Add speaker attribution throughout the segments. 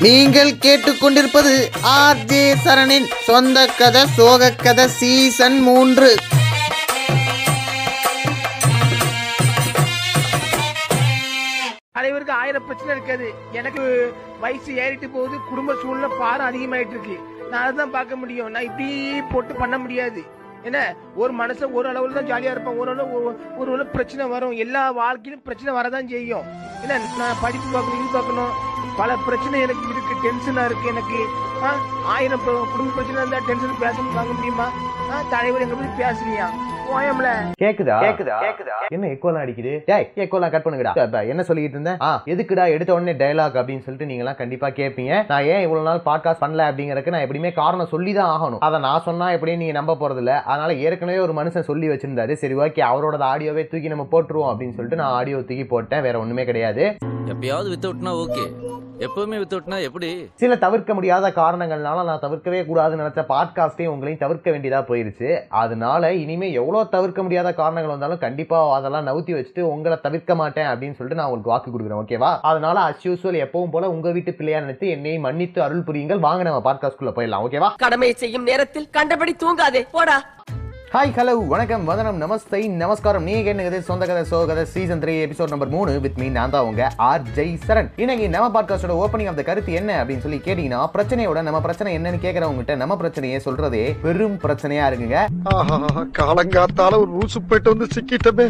Speaker 1: நீங்கள் கேட்டுக்கொண்டிருப்பது R J சரணின் சொந்த கதை சோக கதை சீசன் மூன்று.
Speaker 2: தலைவருக்கு ஆயிரம் பிரச்சனை இருக்காது. எனக்கு வயசு ஏறிட்டு போகுது குடும்ப சூழ்நிலை பாரம் அதிகமாயிட்டு இருக்கு நான் அதுதான் பார்க்க முடியும். நான் இப்படி போட்டு பண்ண முடியாது. என்ன? ஒரு மனுஷன் ஒரு அளவுல தான் ஜாலியா இருப்பான். ஒரு அளவு ஒரு- ஒரு அளவு பிரச்சனை வரும். எல்லா வாழ்க்கையிலும் பிரச்சனை வரதான் செய்யும். என்ன? நான் படிப்பு பார்க்கணும் இது பார்க்கணும். பல பிரச்சனை எனக்கு இருக்கு டென்ஷனா இருக்கு எனக்கு. ஆயிரம் குடும்ப பிரச்சனை இருந்தா டென்ஷன் பேச வாங்க முடியுமா? தலைவர் எங்க போய் பேசுறியா போயம்ல
Speaker 3: கேக்குதா? கேக்குதா? கேக்குதா? என்ன எக்கோலாம் அடிக்குது? டேய் எக்கோலாம் கட் பண்ணுங்கடா. என்ன சொல்லிட்டு இருந்தேன் எதுக்குடா எடுத்த உடனே டயலாக் அப்படின்னு சொல்லிட்டு நீங்க எல்லாம் கண்டிப்பா கேட்பீங்க நான் ஏன் இவ்வளவு நாள் பாட்காஸ்ட் பண்ணல அப்படிங்கறதுக்கு நான் எப்படியுமே காரணம் சொல்லி தான் ஆகணும். அதை நான் சொன்னா எப்படியும் நீங்க நம்ப போறது இல்ல அதனால ஏற்கனவே ஒரு மனுஷன் சொல்லி வச்சிருந்தாரு. சரி ஓகே அவரோட ஆடியோவே தூக்கி நம்ம போட்டுருவோம் அப்படின்னு சொல்லிட்டு நான் ஆடியோ தூக்கி போட்டேன். வேற ஒண்ணுமே கிடையாது.
Speaker 4: எப்பயாவது வித்தவுட்னா ஓகே எப்பவுமே வித்தவுட்னா எப்படி?
Speaker 3: சில தவிர்க்க முடியாத காரணங்கள்னால நான் தவிர்க்கவே கூடாதுன்னு நினைச்ச பாட்காஸ்டே உங்களையும் தவிர்க்க வேண்டியதா போயிருச்சு. அதனால இனிமே எவ்வளவு தவிர்க்க முடியாத காரணங்கள் வந்தாலும் கண்டிப்பா அதெல்லாம் நவுத்தி வச்சுட்டு உங்களை தவிர்க்க மாட்டேன் அப்படின்னு சொல்லிட்டு நான் உங்களுக்கு வாக்கு கொடுக்குறேன் ஓகேவா அதனால அஸ் யூஸ்வல் எப்பவும் போல உங்க வீட்டு பிள்ளையா நினைத்து என்னை மன்னித்து அருள் புரியுங்கள். வாங்க நம்ம பாட்காஸ்ட்குள்ள போயிடலாம் ஓகேவா
Speaker 5: கடமை செய்யும் நேரத்தில் கண்டபடி தூங்காதே. போடா.
Speaker 3: ஹாய் ஹலோ வணக்கம் வதனம் நமஸ்தை நமஸ்காரம். நீங்க கேட்டுக்கிறது சொந்த கதை சோ கதை சீசன் த்ரீ எபிசோட் நம்பர் மூணு வித் மீ நான் தான் உங்க ஆர் ஜெய் சரண். இன்னைக்கு நம்ம பாட்காஸ்டோட ஓப்பனிங் ஆஃப் த கருத்து என்ன அப்படின்னு சொல்லி கேட்டீங்கன்னா பிரச்சனையோட நம்ம பிரச்சனை என்னன்னு கேட்கறவங்ககிட்ட நம்ம பிரச்சனையை சொல்றதே பெரும் பிரச்சனையா இருக்குங்க.
Speaker 6: காலங்காத்தால ஒரு ரூசு போயிட்டு வந்து சிக்கிட்டமே.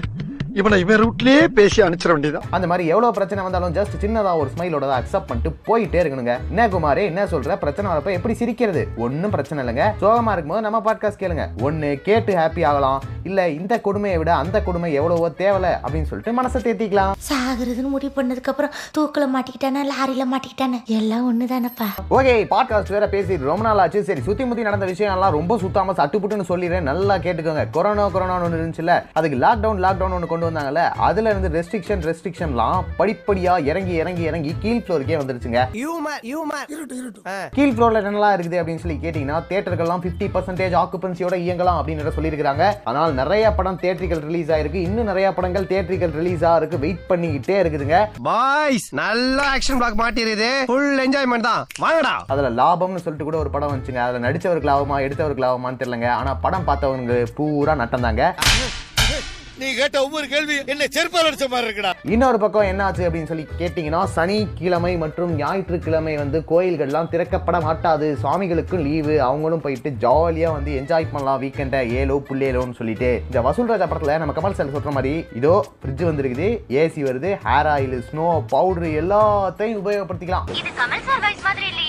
Speaker 6: இவனை இவன் ரூட்லயே பேசி அனுப்பிச்சிட வேண்டியதான்
Speaker 3: அந்த மாதிரி எவ்வளவு பிரச்சனை வந்தாலும் ஜஸ்ட் சின்னதா ஒரு ஸ்மைலோட அக்செப்ட் பண்ணிட்டு போயிட்டே இருக்கணுங்க. என்ன குமாரே என்ன சொல்ற? பிரச்சனை வரப்ப எப்படி சிரிக்கிறது? ஒன்னும் பிரச்சனை இல்லைங்க. சோகமா இருக்கும்போது நம்ம பாட்காஸ்ட் கேளுங்க. ஒன்னு கேட்டு ஹாப்பி ஆகலாம். இல்ல இந்த கொடுமையை விட அந்த கொடுமை எவ்வளவோ தேவல அப்படின்னு சொல்லிட்டு மனசை தேத்திக்கலாம்.
Speaker 7: சாகுறதுன்னு முடிவு பண்ணதுக்கு அப்புறம் தூக்கில் மாட்டிக்கிட்டானே? லாரியில மாட்டிக்கிட்டானே? எல்லாம் ஒண்ணுதானப்பா.
Speaker 3: ஓகே பாட்காஸ்ட் வேற பேசி ரொம்ப நாள் ஆச்சு. சரி சுத்தி முத்தி நடந்த விஷயம் எல்லாம் ரொம்ப சுத்தாம சட்டுப்புட்டுன்னு சொல்லிடுறேன். நல்லா கேட்டுக்கோங்க. கொரோனா கொரோனா ஒன்று இருந்துச்சுல அதுக்கு லாக்டவுன் லாக்டவுன் ஒன்று கொண்டு வந்தாங்கல்ல அதுல இருந்து ரெஸ்ட்ரிக்ஷன் ரெஸ்ட்ரிக்ஷன்லாம் படிப்படியா இறங்கி இறங்கி இறங்கி கீழ் ஃப்ளோருக்கே வந்துருச்சுங்க. கீழ் ஃப்ளோர்ல என்னெல்லாம் இருக்குது அப்படின்னு சொல்லி கேட்டீங்கன்னா தேட்டர்கள்லாம் ஃபிஃப்டி பர்சன்டேஜ் ஆக்குபன்சியோட இயங்கலாம் அப்படின்னு சொல்லியிருக்காங்க ஆனால் நிறைய படம் தேட்டரிக்கல் ரிலீஸ் ஆயிருக்கு. இன்னும் நிறைய படங்கள் தேட்டரிக்கல் ரிலீஸ் ஆகிறதுக்கு வெயிட் பண்ணிக்கிட்டே இருக்குதுங்க.
Speaker 8: பாய்ஸ் நல்ல ஆக்ஷன் பிளாக் மாட்டிருது ஃபுல் என்ஜாய்மெண்ட் தான். வாங்கடா.
Speaker 3: அதுல லாபம்னு சொல்லிட்டு கூட ஒரு படம் வந்துச்சுங்க. அதுல நடிச்சவருக்கு லாபமா எடுத்தவருக்கு லாபமான்னு தெரியலங்க. ஆனா படம் பார்த்தவங்க பூரா நட்டம் தாங்க
Speaker 9: நீ கேட்ட ஒவ்வொரு கேள்வி என்ன செருப்பால் அடிச்ச மாதிரி இருக்குடா.
Speaker 3: இன்னொரு பக்கம் என்ன ஆச்சு அப்படின்னு சொல்லி கேட்டீங்கன்னா சனிக்கிழமை மற்றும் ஞாயிற்றுக்கிழமை வந்து கோயில்கள்லாம் திறக்கப்பட மாட்டாது. சுவாமிகளுக்கும் லீவு. அவங்களும் போயிட்டு ஜாலியா வந்து என்ஜாய் பண்ணலாம். வீக்கெண்டை ஏலோ புள்ளேலோன்னு சொல்லிட்டு. இந்த வசூல் ராஜா படத்துல நம்ம கமல் சார் சொல்ற மாதிரி இதோ ஃப்ரிட்ஜ் வந்துருக்குது ஏசி வருது ஹேர் ஆயில் ஸ்னோ பவுடர் எல்லாத்தையும் உபயோகப்படுத்திக்கலாம்.
Speaker 8: ஆ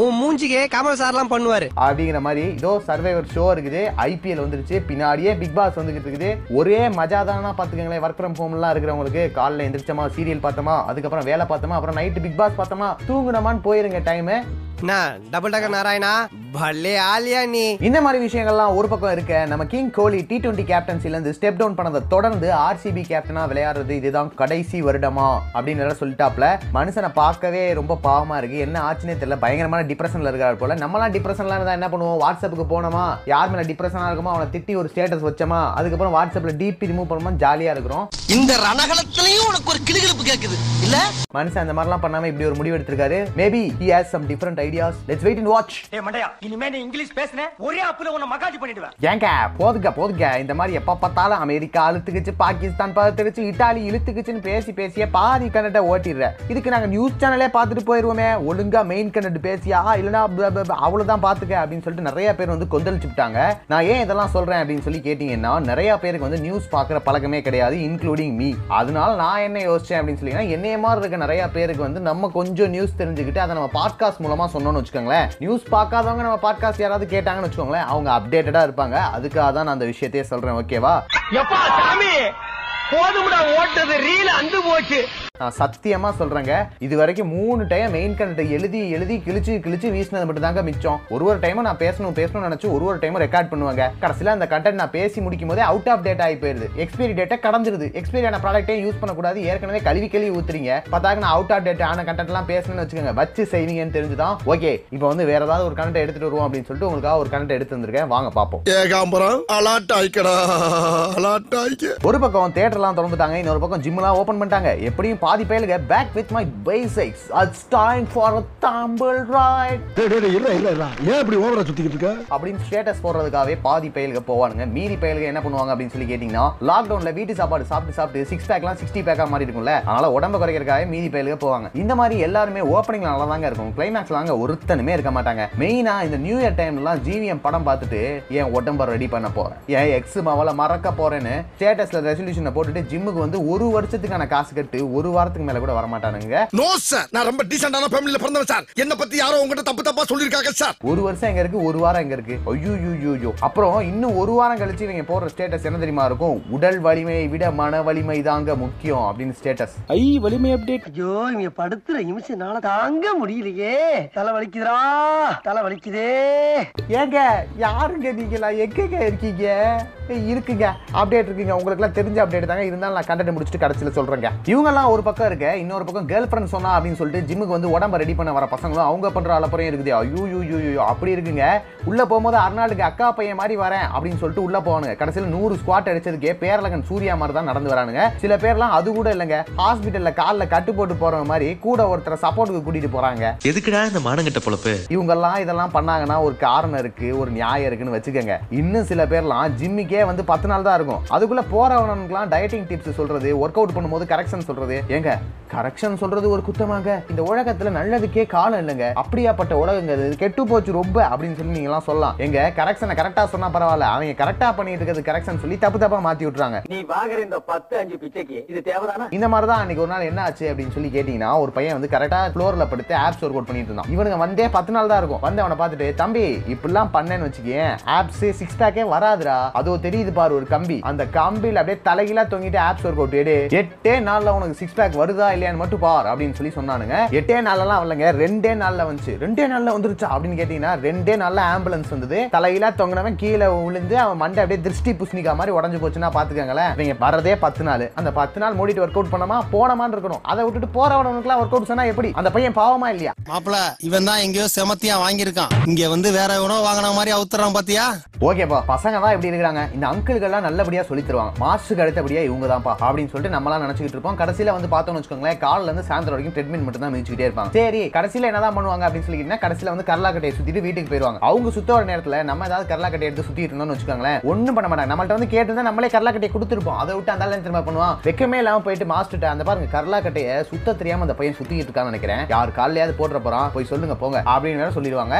Speaker 8: உன் மூஞ்சிக்கு கமல் சார்லாம் பண்ணுவாரு.
Speaker 3: அப்படிங்கிற மாதிரி இதோ சர்வைவர் ஷோ இருக்குது. ஐபிஎல் வந்துருச்சு. பின்னாடியே பிக் பாஸ் வந்துகிட்டு இருக்குது. ஒரே மஜாதானா பாத்துக்கங்களேன் ஒர்க் ஃப்ரம் ஹோம்லாம் இருக்கிறவங்களுக்கு. காலைல எந்திரிச்சோமா சீரியல் பார்த்தோமா அதுக்கப்புறம் வேலை பார்த்தோமா அப்புறம் நைட்டு பிக் பாஸ் பார்த்தோமா தூங்குனமான்னு போயிருங்க டைம்
Speaker 8: என்ன டபுள் டக்கர் நாராயணா? பல்லே ஆலியா நீ.
Speaker 3: இந்த மாதிரி விஷயங்கள்லாம் ஒரு பக்கம் இருக்க நம்ம கிங் கோலி டி டுவெண்ட்டி கேப்டன்சில இருந்து ஸ்டெப் டவுன் பண்ணதை தொடர்ந்து ஆர்சிபி கேப்டனா விளையாடுறது இதுதான் கடைசி வருடமா அப்படின்னு சொல்லிட்டாப்ல. மனுஷனை பார்க்கவே ரொம்ப பாவமா இருக்கு. என்ன ஆச்சுன்னே தெரியல. பயங்கரமான டிப்ரெஷன்ல இருக்காரு போல. நம்மலாம் டிப்ரெஷன்ல இருந்தா என்ன பண்ணுவோம்? வாட்ஸ்அப்புக்கு போனோமா? யார் மேல டிப்ரெஷனா இருக்குமோ அவனை திட்டி ஒரு ஸ்டேட்டஸ் வச்சோமா? அதுக்கப்புறம் வாட்ஸ்அப்ல டிபி ரிமூவ் பண்ணுமா ஜாலியா இருக்கிறோம்.
Speaker 5: இந்த ரணகலத்திலையும் உனக்கு ஒரு கிளுகிழப்பு கேக்குது. இல்ல?
Speaker 3: மனுஷன் அந்த மாதிரிலாம் பண்ணாம இப்படி ஒரு முடிவு எடுத்திருக்காரு. Maybe he has some different ideas let's wait and watch
Speaker 2: ஏ மண்டையா. இனிமே நீ இங்கிலீஷ் பேசுன ஒரே அப்புல உன்னை மகாஜி பண்ணிடுவேன்.
Speaker 3: ஏங்க போதுங்க போதுங்க. இந்த மாதிரி எப்ப பார்த்தாலும் அமெரிக்கா அழுத்துக்குச்சு பாகிஸ்தான் பார்த்துருச்சு இட்டாலி இழுத்துக்குச்சுன்னு பேசி பேசியே பாதி கன்னட ஓட்டிடுற. இதுக்கு நாங்க நியூஸ் சேனலே பார்த்துட்டு போயிருவோமே. ஒழுங்கா மெயின் கன்னட் பேசியா இல்லைன்னா அவ்வளவுதான் பாத்துக்க அப்படின்னு சொல்லிட்டு நிறைய பேர் வந்து கொந்தளிச்சு விட்டாங்க நான் ஏன் இதெல்லாம் சொல்றேன் அப்படின்னு சொல்லி கேட்டீங்கன்னா நிறைய பேருக்கு வந்து நியூஸ் பார்க்குற பழக்கமே கிடையாது இன்க்ளூடிங் மீ அதனால நான் என்ன யோசிச்சேன் அப்படின்னு சொல்லி என்னைய மாதிரி இருக்க நிறைய பேருக்கு வந்து நம்ம கொஞ்சம் நியூஸ் தெரிஞ்சுக்கிட்டு அதை நம்ம பாட்காஸ்ட் மூலமா சொன்னோம்னு வச்சுக்கோங்களேன். நியூஸ் பார்க்காதவங்க நம்ம பாட்காஸ்ட் யாராவது கேட்டாங்கன்னு வச்சுக்கோங்களேன் அவங்க அப்டேட்டடா இருப்பாங்க. அதுக்காக தான் நான் அந்த விஷயத்தையே சொல்றேன் ஓகேவா
Speaker 2: எப்பா சாமி போதும்டா ஓட்டது ரீல் அந்து போச்சு.
Speaker 3: நான் சத்தியமா சொல்றேங்க இது வரைக்கும் மூணு டைம் மெயின் கண்டை எழுதி எழுதி கிழிச்சு கிழிச்சு வீசினது மட்டும் தாங்க மிச்சம். ஒரு ஒரு டைமும் நான் பேசணும் பேசணும்னு நினைச்சு ஒரு ஒரு டைமும் ரெக்கார்ட் பண்ணுவாங்க. கடைசியில் அந்த கண்டென்ட் நான் பேசி முடிக்கும் போதே அவுட் ஆஃப் டேட் ஆகி போயிருது. எக்ஸ்பைரி டேட்டை கடந்துருது. எக்ஸ்பைரி ஆன ப்ராடக்ட்டே யூஸ் பண்ணக்கூடாது. ஏற்கனவே கழுவி கழுவி ஊத்துறீங்க. பார்த்தாக்க நான் அவுட் ஆஃப் டேட் ஆன கண்டென்ட் எல்லாம் பேசணும்னு வச்சுக்கோங்க. வச்சு செய்வீங்கன்னு தெரிஞ்சுதான் ஓகே இப்போ வந்து வேற ஏதாவது ஒரு கண்டென்ட் எடுத்துட்டு வருவோம் அப்படின்னு சொல்லிட்டு உங்களுக்காக ஒரு கண்டென்ட் எடுத்து வந்திருக்கேன். வாங்க பார்ப்போம்.
Speaker 6: ஏகாம்பரம் அலாட் ஆயிக்கடா அலாட் ஆயிக்க.
Speaker 3: ஒரு பக்கம் தேட்டர்லாம் திறந்துட்டாங்க இன்னொரு பக்கம் ஜிம்லாம் ஓப்பன் பண்ணிட்டாங்க. எப்படியும் பாதி பயலுக back with my basics it's time for a Tamil right
Speaker 6: இல்ல இல்ல இல்ல. ஏன் இப்படி ஓவரா சுத்திக்கிட்டு இருக்க?
Speaker 3: அப்படின்னு ஸ்டேட்டஸ் போடுறதுக்காகவே பாதி பயலுக போவானுங்க. மீதி பயலுக என்ன பண்ணுவாங்க அப்படின்னு சொல்லி கேட்டீங்கன்னா லாக்டவுன்ல வீட்டு சாப்பாடு சாப்பிட்டு சாப்பிட்டு சிக்ஸ் பேக்லாம் சிக்ஸ்டி பேக்கா மாதிரி இருக்கும்ல. அதனால உடம்ப குறைக்கிறதுக்காக மீதி பயலுக போவாங்க. இந்த மாதிரி எல்லாருமே ஓப்பனிங்ல நல்லா தாங்க இருக்கும். கிளைமேக்ஸ்ல அங்க ஒருத்தனுமே இருக்க மாட்டாங்க. மெயினா இந்த நியூ இயர் டைம்லாம் ஜிவிஎம் படம் பார்த்துட்டு என் உடம்ப ரெடி பண்ண போறேன் என் எக்ஸ் மாவல மறக்க போறேன்னு? ஸ்டேட்டஸ்ல ரெசல்யூஷனை போட்டுட்டு ஜிம்முக்கு வந்து ஒரு வருஷத்துக்கான காசு கட்டு ஒரு வாரத்துக்கு மேல கூட வரமாட்டானுங்க.
Speaker 9: நோ சார் நான் ரொம்ப டீசென்டான ஃபேமிலில பிறந்தவன் சார் என்ன பத்தி யாரோ உங்ககிட்ட தப்பு தப்பா சொல்லிருக்காங்க சார்
Speaker 3: ஒரு வருஷம் எங்க இருக்கு ஒரு வாரம் எங்க இருக்கு? ஐயோ ஐயோ அப்புறம் இன்னும் ஒரு வாரம் கழிச்சு இவங்க போடுற ஸ்டேட்டஸ் என்ன தெரியுமா இருக்கும்? உடல் வலிமையை விட மன வலிமை தாங்க முக்கியம் அப்படின்னு ஸ்டேட்டஸ்
Speaker 8: ஐ வலிமை அப்டேட்
Speaker 5: ஐயோ இங்க படுத்துற நிமிஷம்னால தாங்க முடியலையே. தலை வலிக்குதுடா. தலை வலிக்குதே.
Speaker 3: ஏங்க யாருங்க நீங்களா எங்கங்க இருக்கீங்க? இருக்குங்க. அப்டேட் இருக்குங்க. உங்களுக்குலாம் தெரிஞ்ச அப்டேட் தாங்க. இருந்தாலும் நான் கண்டென்ட் முடிச்சுட்டு கடைசியில் சொல்றேங்க. இவங்கெல்லாம் ஒரு பக்கம் இருக்க இன்னொரு பக்கம் கேர்ள் ஃப்ரெண்ட் சொன்னா அப்படின்னு சொல்லிட்டு ஜிம்முக்கு வந்து உடம்ப ரெடி பண்ண வர பசங்களும் அவங்க பண்ற அலப்பறையும் இருக்குது. ஐயோ யூ யூ யூ அப்படி இருக்குங்க. உள்ள போகும்போது அர்நாளுக்கு அக்கா பையன் மாதிரி வரேன் அப்படின்னு சொல்லிட்டு உள்ள போவானுங்க. கடைசியில் நூறு ஸ்குவாட் அடிச்சதுக்கே பேரலகன் சூர்யா மாதிரி தான் நடந்து வரானுங்க. சில பேர்லாம் அது கூட இல்லைங்க. ஹாஸ்பிட்டல்ல காலில் கட்டு போட்டு போறவங்க மாதிரி கூட ஒருத்தரை சப்போர்ட்டுக்கு கூட்டிட்டு போறாங்க.
Speaker 10: எதுக்குடா இந்த மானங்கட்ட பொழப்பு?
Speaker 3: இவங்கெல்லாம் இதெல்லாம் பண்ணாங்கன்னா ஒரு காரணம் இருக்கு ஒரு நியாயம் இருக்குன்னு வச்சுக்கோங்க. இன்னும் சில பேர்லாம் ஜிம்முக்கே வந்து பத்து நாள் தான் இருக்கும். அதுக்குள்ள போறவனுக்குலாம் டயட்டிங் டிப்ஸ் சொல்றது ஒர்க் அவுட் பண்ணும்போது கரெக்ஷன் சொல்றது. ஏங்க கரெக்ஷன் சொல்றது ஒரு குத்தமாங்க இந்த உலகத்துல நல்லதுக்கே காலம் இல்லைங்க. அப்படியாப்பட்ட உலகங்க இது. கெட்டு போச்சு ரொம்ப அப்படின்னு சொல்லி நீங்க எல்லாம் சொல்லலாம் எங்க கரெக்ஷனை கரெக்டா சொன்னா பரவாயில்ல. அவங்க கரெக்டா பண்ணிட்டு இருக்கிறது கரெக்ஷன் சொல்லி தப்பு தப்பா மாத்தி விட்டுறாங்க.
Speaker 5: நீ பாக்குற இந்த பத்து அஞ்சு பிச்சைக்கு இது தேவைதானா?
Speaker 3: இந்த மாதிரி தான் அன்னைக்கு ஒரு நாள் என்ன ஆச்சு அப்படின்னு சொல்லி கேட்டீங்கன்னா ஒரு பையன் வந்து கரெக்டா ஃப்ளோர்ல படுத்து ஆப்ஸ் ஒர்க் அவுட் பண்ணிட்டு இருந்தான். இவனுங்க வந்தே பத்து நாள் தான் இருக்கும். வந்து அவனை பார்த்துட்டு தம்பி இப்படிலாம் பண்ணேன்னு வச்சுக்கேன் ஆப்ஸ் சிக்ஸ் பேக்கே வராதுடா. அதோ தெரியுது பாரு ஒரு கம்பி. அந்த கம்பியில் அப்படியே தலைகீழா தொங்கிட்டு ஆப்ஸ் ஒர்க் அவுட் எடு எட்டே நாள்ல உனக்கு சிக்ஸ் பேக் வருதா இல்லையான்னு மட்டும் பார் அப்படின்னு சொல்லி சொன்னானுங்க. எட்டே நாள்லாம் வரலங்க ரெண்டே நாள்ல வந்துச்சு. ரெண்டே நாள்ல வந்துருச்சா அப்படின்னு கேட்டீங்கன்னா ரெண்டே நாள்ல ஆம்புலன்ஸ் வந்தது. தலையில தொங்கினவன் கீழே விழுந்து அவன் மண்டை அப்படியே திருஷ்டி புஷ்ணிக்கா மாதிரி உடஞ்சு போச்சுன்னா பாத்துக்கங்களேன். இவங்க வரதே பத்து நாள். அந்த பத்து நாள் மூடிட்டு ஒர்க் அவுட் பண்ணாமா போனமான்னு இருக்கணும். அதை விட்டுட்டு போறவனுக்குலாம் ஒர்க் அவுட் சொன்னா எப்படி? அந்த பையன் பாவமா இல்லையா?
Speaker 8: மாப்பிள இவன் தான் எங்கேயோ செமத்தியா வாங்கியிருக்கான். இங்க வந்து வேற எவனோ வாங்கின மாதிரி அவுத்துறான் பாத்தியா?
Speaker 3: ஓகேப்பா பசங்க தான் எப்படி இருக்கிறாங்க. இந்த அங்கிள்கள்லாம் நல்லபடியா சொல்லி தருவாங்க. மாஸ்டருக்கு அடுத்தபடியா இவங்க தான்ப்பா அப்படின்னு சொல்லிட்டு நம்மளாம் நினைச்சுக்கிட்டு இருப்போம். கடைசியில வந்து பார்த்தோம்னு வச்சுக்கோங்களேன் காலில் இருந்து சாயந்தரம் வரைக்கும் ட்ரெட்மெண்ட் மட்டும் தான் மிதிச்சுக்கிட்டே இருப்பாங்க. சரி கடைசியில என்னதான் பண்ணுவாங்க அப்படின்னு சொல்லிக்கிட்டா கடைசியில வந்து கரலாக்கட்டையை சுத்திட்டு வீட்டுக்கு போயிருவாங்க. அவங்க சுத்த வர நேரத்துல நம்ம ஏதாவது கரலாக்கட்டை எடுத்து சுத்திட்டு இருந்தோம்னு வச்சுக்கோங்களேன் ஒண்ணும் பண்ண மாட்டாங்க. நம்மள்ட்ட வந்து கேட்டு நம்மளே கரலாக்கட்டையை கொடுத்துருப்போம். அதை விட்டு அந்த திரும்ப பண்ணுவான்? வெக்கமே இல்லாம போயிட்டு மாஸ்டர்ட்ட அந்த பாருங்க கரலாக்கட்டையை சுத்த தெரியாம அந்த பையன் சுத்திட்டு இருக்கான்னு நினைக்கிறேன். யார் காலையாவது போட்டுற போறான் போய் சொல்லுங்க போங்க அப்படின்னு வேற சொல்லிடுவாங்க.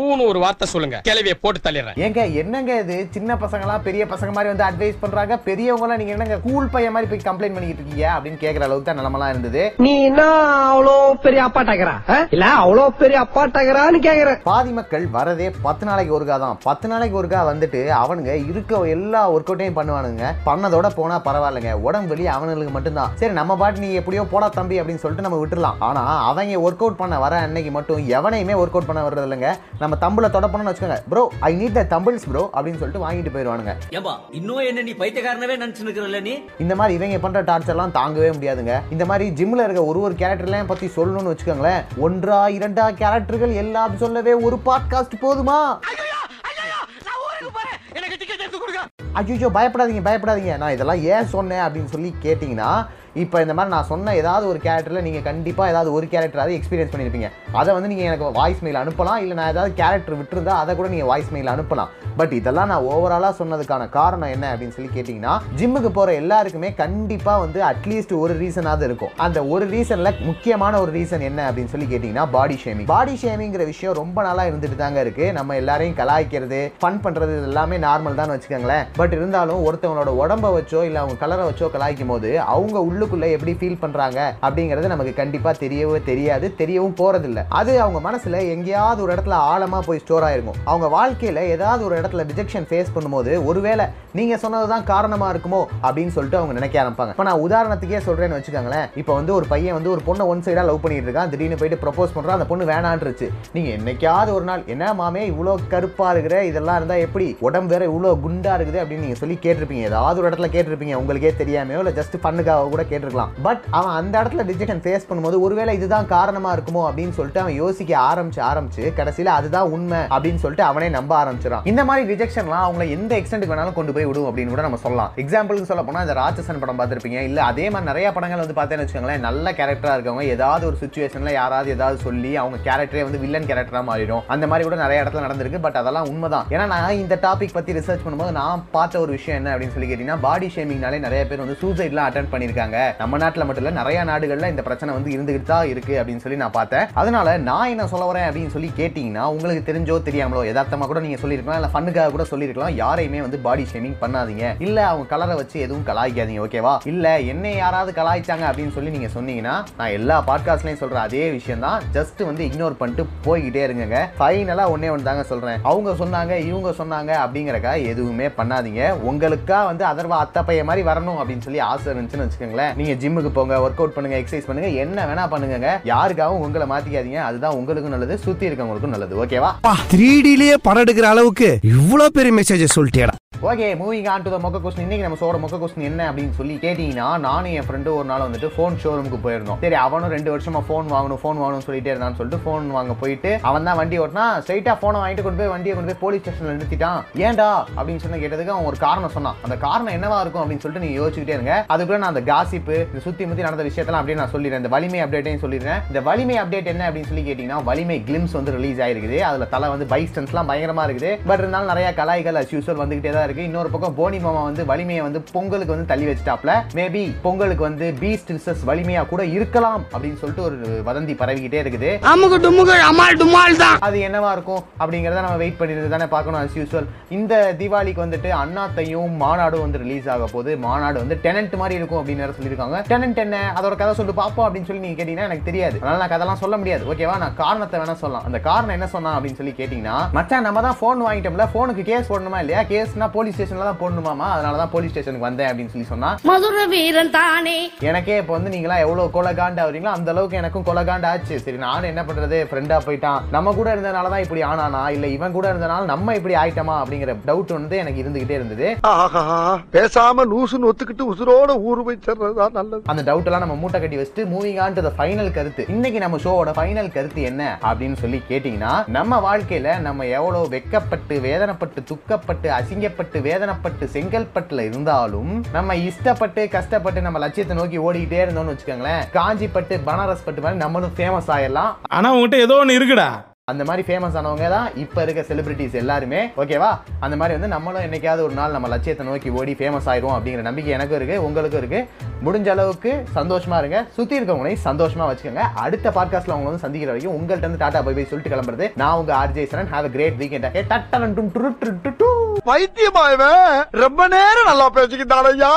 Speaker 8: ஊன்னு ஒரு வார்த்தை சொல்லுங்க. கிளவிய போட்டு தள்ளிடுறேன்.
Speaker 3: ஏங்க என்னங்க இது? சின்ன பசங்கலாம் பெரிய பசங்க மாதிரி வந்து அட்வைஸ் பண்றாங்க? பெரியவங்கலாம் நீங்க என்னங்க கூல் பையன் மாதிரி போய் கம்ப்ளைண்ட் பண்ணிட்டு இருக்கீங்க? அப்படின்னு கேக்குற அளவுக்கு தான் நிலமெல்லாம் இருந்தது.
Speaker 5: நீ என்ன அவ்வளோ பெரிய அப்பா டகரா இல்ல அவ்வளோ பெரிய அப்பா டகரான்னு கேக்குற
Speaker 3: பாதி மக்கள் வரதே பத்து நாளைக்கு ஒருக்கா தான். பத்து நாளைக்கு ஒருக்கா வந்துட்டு அவனுங்க இருக்க எல்லா ஒர்க் அவுட்டையும் பண்ணுவானுங்க. பண்ணதோட போனா பரவாயில்லைங்க. உடம்பு வலி அவனுங்களுக்கு மட்டும்தான். சரி நம்ம பாட்டு நீ எப்படியோ போடா தம்பி அப்படின்னு சொல்லிட்டு நம்ம விட்டுறலாம். ஆனா அவங்க ஒர்க் அவுட் பண்ண வர அன்னைக்கு மட்டும் எவனையுமே ஒர்க் அவுட் பண்ண வர்றது இல்லைங்க நம்ம தம்புல தொட பண்ணணும்னு வச்சுக்கோங்க. Bro I need the dumbbells bro அப்படின்னு சொல்லிட்டு வாங்கிட்டு போயிடுவானுங்க.
Speaker 4: ஏம்பா இன்னும் என்ன நீ பைத்தியக்காரனவே நினைச்சு நிக்கிறல்ல நீ?
Speaker 3: இந்த மாதிரி இவங்க பண்ற டார்ச்சர்லாம் தாங்கவே முடியாதுங்க. இந்த மாதிரி ஜிம்ல இருக்க ஒரு ஒரு கேரக்டர்லாம் பத்தி சொல்லணும்னு வச்சுக்கோங்களேன். ஒன்றா இரண்டா கேரக்டர்கள் எல்லாம் சொல்லவே ஒரு பாட்காஸ்ட் போதுமா? ஐயோ பயப்படாதீங்க பயப்படாதீங்க. நான் இதெல்லாம் ஏன் சொன்னேன் அப்படின்னு சொல்லி கேட்டிங்கன்னா இப்போ இந்த மாதிரி நான் சொன்ன ஏதாவது ஒரு கேரக்டரில் நீங்கள் கண்டிப்பாக ஏதாவது ஒரு கேரக்டராவது எக்ஸ்பீரியன்ஸ் பண்ணியிருப்பீங்க அதை வந்து நீங்கள் எனக்கு வாய்ஸ் மெயில் அனுப்பலாம் இல்லை நான் ஏதாவது கேரக்டர் விட்டுருந்தா அதை கூட நீங்கள் வாய்ஸ் மெயில் அனுப்பலாம். பட் இதெல்லாம் நான் ஓவராலாக சொன்னதுக்கான காரணம் என்ன அப்படின்னு சொல்லி கேட்டிங்கன்னா ஜிம்முக்கு போகிற எல்லாருக்குமே கண்டிப்பாக வந்து அட்லீஸ்ட் ஒரு ரீசனாவது இருக்கும். அந்த ஒரு ரீசனில் முக்கியமான ஒரு ரீசன் என்ன அப்படின்னு சொல்லி கேட்டிங்கன்னா பாடி ஷேமிங் பாடி ஷேமிங்கிற விஷயம் ரொம்ப நாளாக இருந்துட்டு தாங்க இருக்குது நம்ம எல்லாரையும் கலாய்க்கிறது ஃபன் பண்ணுறது எல்லாமே நார்மல் தான் வச்சுக்கோங்களேன். பட் இருந்தாலும் ஒருத்தவங்களோட உடம்ப வச்சோ இல்லை அவங்க கலரை வச்சோ கலாய்க்கும் போது அவங்க உள்ளுக்குள்ள எப்படி ஃபீல் பண்றாங்க அப்படிங்கிறது நமக்கு கண்டிப்பா தெரியவே தெரியாது. தெரியவும் போறதில்ல. அது அவங்க மனசுல எங்கேயாவது ஒரு இடத்துல ஆழமா போய் ஸ்டோர் ஆயிருக்கும். அவங்க வாழ்க்கையில ஏதாவது ஒரு இடத்துல ரிஜெக்ஷன் ஃபேஸ் பண்ணும்போது ஒருவேளை நீங்க சொன்னதுதான் காரணமா இருக்குமோ அப்படின்னு சொல்லிட்டு அவங்க நினைக்க ஆரம்பிப்பாங்க. இப்போ நான் உதாரணத்துக்கே சொல்றேன்னு வச்சுக்கோங்களேன். இப்போ வந்து ஒரு பையன் வந்து ஒரு பொண்ணை ஒன் சைடா லவ் பண்ணிட்டு இருக்கான். திடீர்னு போயிட்டு ப்ரப்போஸ் பண்ணுறான் அந்த பொண்ணு வேணான்றுச்சு. நீங்க என்னைக்காவது ஒரு நாள் என்ன மாமே இவ்வளோ கருப்பா இருக்கிற? இதெல்லாம் இருந்தா எப்படி? உடம்பு வேற இவ்வளோ குண்டா இருக்குது அப்படின்னு நீங்க சொல்லி கேட்டிருப்பீங்க. ஏதாவது ஒரு இடத்துல கேட்டிருப்பீங்க. உங்களுக்கே தெரியாமையோ இல்லை ஜஸ்ட் பண்ணுக்காக கூட கேட்டிருக்கலாம். பட் அவன் அந்த இடத்துல ரிஜெக்ஷன் ஃபேஸ் பண்ணும்போது ஒருவேளை இதுதான் காரணமா இருக்குமோ அப்படின்னு சொல்லிட்டு அவன் யோசிக்க ஆரம்பிச்சு ஆரம்பிச்சு கடைசியில் அதுதான் உண்மை அப்படின்னு சொல்லிட்டு அவனே நம்ப ஆரம்பிச்சிடான் இந்த மாதிரி ரிஜெக்ஷன்லாம் அவங்கள எந்த எக்ஸ்டென்ட் வேணாலும் கொண்டு போய் விடும் அப்படின்னு கூட நம்ம சொல்லலாம். எக்ஸாம்பிளுக்கு சொல்ல போனால் இந்த ராட்சசன் படம் பார்த்துருப்பீங்க. இல்லை அதே மாதிரி நிறைய படங்கள் வந்து பார்த்தேன்னு வச்சுக்கோங்களேன் நல்ல கேரக்டராக இருக்கவங்க ஏதாவது ஒரு சுச்சுவேஷனில் யாராவது ஏதாவது சொல்லி அவங்க கேரக்டரே வந்து வில்லன் கேரக்டராக மாறிடும். அந்த மாதிரி கூட நிறைய இடத்துல நடந்திருக்கு பட் அதெல்லாம் உண்மைதான். ஏன்னா நான் இந்த டாபிக் பற்றி ரிசர்ச் பண்ணும்போது நான் பார்த்த ஒரு விஷயம் என்ன அப்படின்னு சொல்லி கேட்டிங்கன்னா பாடி ஷேமிங்னாலே நிறைய பேர் வந்து சூசைட்லாம் அட்டன் பண்ணியிருக்காங்க. நம்ம நாட்டில் மட்டும் இல்லை நிறைய நாடுகளில் இந்த பிரச்சனை வந்து இருந்துகிட்டு தான் இருக்கு அப்படின்னு சொல்லி நான் பார்த்தேன். அதனால நான் என்ன சொல்ல வரேன் அப்படின்னு சொல்லி கேட்டிங்கன்னா உங்களுக்கு தெரிஞ்சோ தெரியாமலோ எதார்த்தமாக கூட நீங்கள் சொல்லியிருக்கலாம் இல்லை ஃபண்ணுக்காக கூட சொல்லியிருக்கலாம் யாரையுமே வந்து பாடி ஷேமிங் பண்ணாதீங்க. இல்லை அவங்க கலரை வச்சு எதுவும் கலாய்க்காதீங்க ஓகேவா இல்லை என்னை யாராவது கலாய்ச்சாங்க அப்படின்னு சொல்லி நீங்கள் சொன்னீங்கன்னா நான் எல்லா பாட்காஸ்ட்லையும் சொல்கிற அதே விஷயம் தான் ஜஸ்ட் வந்து இக்னோர் பண்ணிட்டு போய்கிட்டே இருங்க ஃபைனலாக ஒன்னே ஒன்று தாங்க சொல்கிறேன் அவங்க சொன்னாங்க இவங்க சொன்னாங்க அப்படிங்கறக்கா எதுவுமே பண்ணாதீங்க. உங்களுக்கா வந்து அதர்வா அத்தப்பைய மாதிரி வரணும் அப்படின்னு சொல்லி ஆசை இருந்துச்சுன்னு வச்சுக்கோங்களேன். நீங்க ஜிம்முக்கு போங்க ஒர்க் அவுட் பண்ணுங்க எக்ஸசைஸ் பண்ணுங்க என்ன வேணா பண்ணுங்க யாருக்காகவும் உங்களை மாத்திக்காதீங்க. அதுதான் உங்களுக்கும் நல்லது சுத்தி இருக்கவங்களுக்கும் நல்லது. ஓகேவா
Speaker 8: த்ரீ டிலேயே படம் எடுக்கிற அளவுக்கு இவ்வளவு பெரிய message சொல்லிட்டேடா.
Speaker 3: Okay moving on to the மொக்க கொஸ்டின் இன்னைக்கு நம்ம சோட மொக்க கொஸ்டின் என்ன அப்படின்னு சொல்லி கேட்டீங்கன்னா நானும் என் ஃப்ரெண்டு ஒரு நாள் வந்துட்டு ஃபோன் ஷோரூமுக்கு போயிருந்தோம். சரி அவனும் ரெண்டு வருஷமா ஃபோன் வாங்கணும் ஃபோன் வாங்கணும் சொல்லிட்டே இருந்தான்னு சொல்லிட்டு ஃபோன் வாங்க போயிட்டு அவன் தான் வண்டி ஓட்டினா ஸ்ட்ரைட்டா ஃபோனை வாங்கிட்டு கொண்டு போய் வண்டியை கொண்டு போய் போலீஸ் ஸ்டேஷன்ல நிறுத்திட்டான். ஏன்டா? அப்படின்னு சொல்லி கேட்டதுக்கு அவன் ஒரு காரணம் சொன்னான். அந்த காரணம் என்னவா இருக்கும் அப்படின்னு சொல்லிட்டு நீங்க யோசிச்சுக்கிட்டே இருங்க. அதுக்குள்ள நான் அந்த காசிப்பு இந்த சுத்தி முத்தி நடந்த விஷயத்தெல்லாம் அப்படியே நான் சொல்லிடுறேன். இந்த வலிமை அப்டேட்டையும் சொல்லிடுறேன். இந்த வலிமை அப்டேட் என்ன அப்படின்னு சொல்லி கேட்டீங்கன்னா வலிமை கிளிம்ஸ் வந்து ரிலீஸ் ஆயிருக்குது. அதுல தலை வந்து பைக் ஸ்டன்ஸ்லாம் பயங்கரமா இருக்குது. பட் இருந்தாலும் நிறைய கலாய்கள் அஸ் யூஸ்வல் வந்துகிட்டே தான் இருக்கு. இன்னொரு பக்கம் போனி மாமா வந்து வலிமையை வந்து பொங்கலுக்கு வந்து தள்ளி வச்சிட்டாப்ல. மேபி பொங்கலுக்கு வந்து பீஸ்ட் விசஸ் வலிமையா கூட இருக்கலாம் அப்படின்னு சொல்லிட்டு ஒரு வதந்தி பரவிக்கிட்டே இருக்குது.
Speaker 2: அமுகு டுமுகு அமால் டுமால் தான்.
Speaker 3: அது என்னவா இருக்கும் அப்படிங்கறத நம்ம வெயிட் பண்ணிட்டு தானே பார்க்கணும் as usual. இந்த தீபாவளிக்கு வந்துட்டு அண்ணாத்தையும் மாநாடும் வந்து ரிலீஸ் ஆக போகுது. மாநாடு வந்து டெனன்ட் மாதிரி இருக்கும் அப்படின்னு சொல்லியிருக்காங்க. டெனன்ட் என்ன? அதோட கதை சொல்லி பார்ப்போம் அப்படின்னு சொல்லி நீங்க கேட்டீங்கன்னா எனக்கு தெரியாது. அதனால நான் கதெல்லாம் சொல்ல முடியாது. ஓகேவா நான் காரணத்தை வேணா சொல்லலாம். அந்த காரணம் என்ன சொன்னா அப்படின்னு சொல்லி கேட்டீங்கன்னா மச்சான் நம்ம தான் ஃபோன் வாங்கிட்டோம்ல. ஃபோனுக்கு கேஸ் போடணுமா இல்லையா? கேஸ்னா போலீஸ் ஸ்டேஷன்ல தான் போடணுமாமா? அதனால தான் போலீஸ் ஸ்டேஷனுக்கு வந்தேன் அப்படின்னு சொல்லி சொன்னா.
Speaker 7: மதுர வீரன் தானே.
Speaker 3: எனக்கே இப்போ வந்து நீங்களா எவ்வளவு கொலகாண்ட் ஆகுறீங்களோ அந்த அளவுக்கு எனக்கும் கொலகாண்ட் ஆச்சு சரி நானும் என்ன பண்றது? ஃப்ரெண்டா போயிட்டான். நம்ம கூட இருந்தனால தான் இப்படி ஆனானா? இல்ல இவன் கூட இருந்தனால நம்ம இப்படி ஆயிட்டோமா? அப்படிங்கிற டவுட் வந்து எனக்கு இருந்துகிட்டே இருந்தது.
Speaker 6: பேசாம லூசுன்னு ஒத்துக்கிட்டு உசுரோட ஊரு போய் சேர்றதுதான் நல்லது.
Speaker 3: அந்த டவுட் எல்லாம் நம்ம மூட்டை கட்டி வச்சுட்டு மூவிங் ஆன் டு ஃபைனல் கருத்து. இன்னைக்கு நம்ம ஷோவோட ஃபைனல் கருத்து என்ன? அப்படின்னு சொல்லி கேட்டீங்கன்னா நம்ம வாழ்க்கையில நம்ம எவ்வளவு வெக்கப்பட்டு வேதனைப்பட்டு துக்கப்பட்டு அசிங்கப்பட்டு வேதனைப்பட்டு செங்கல்பட்டுல இருந்தாலும் நம்ம இஷ்டப்பட்டு கஷ்டப்பட்டு நம்ம லட்சியத்தை நோக்கி ஓடிக்கிட்டே இருந்தோம்னு வச்சுக்கோங்களேன். காஞ்சிப்பட்டு பனாரஸ் பட்டு மாதிரி நம்மளும் ஃபேமஸ் ஆயிடலாம்.
Speaker 11: ஆனா உங்ககிட்ட ஏதோ ஒன்று இருக்குடா.
Speaker 3: அந்த மாதிரி ஃபேமஸ் ஆனவங்க தான் இப்போ இருக்க செலிபிரிட்டிஸ் எல்லாருமே. ஓகேவா அந்த மாதிரி வந்து நம்மளும் என்னைக்காவது ஒரு நாள் நம்ம லட்சியத்தை நோக்கி ஓடி ஃபேமஸ் ஆயிரும் அப்படிங்கிற நம்பிக்கை எனக்கும் இருக்குது உங்களுக்கும் இருக்குது முடிஞ்ச அளவுக்கு சந்தோஷமா இருங்க. சுற்றி இருக்கவங்களையும் சந்தோஷமா வச்சுக்கோங்க. அடுத்த பாட்காஸ்ட்ல அவங்க வந்து சந்திக்கிற வரைக்கும் உங்கள்கிட்ட இருந்து டாடா பை பை சொல்லிட்டு கிளம்புறது. நான் உங்க RJ Charan. Have great weekend டட்டலன் டும் டு டு டு டு
Speaker 6: ரொம்ப நேரம் நல்லா பேசிக்கிட்டாடையா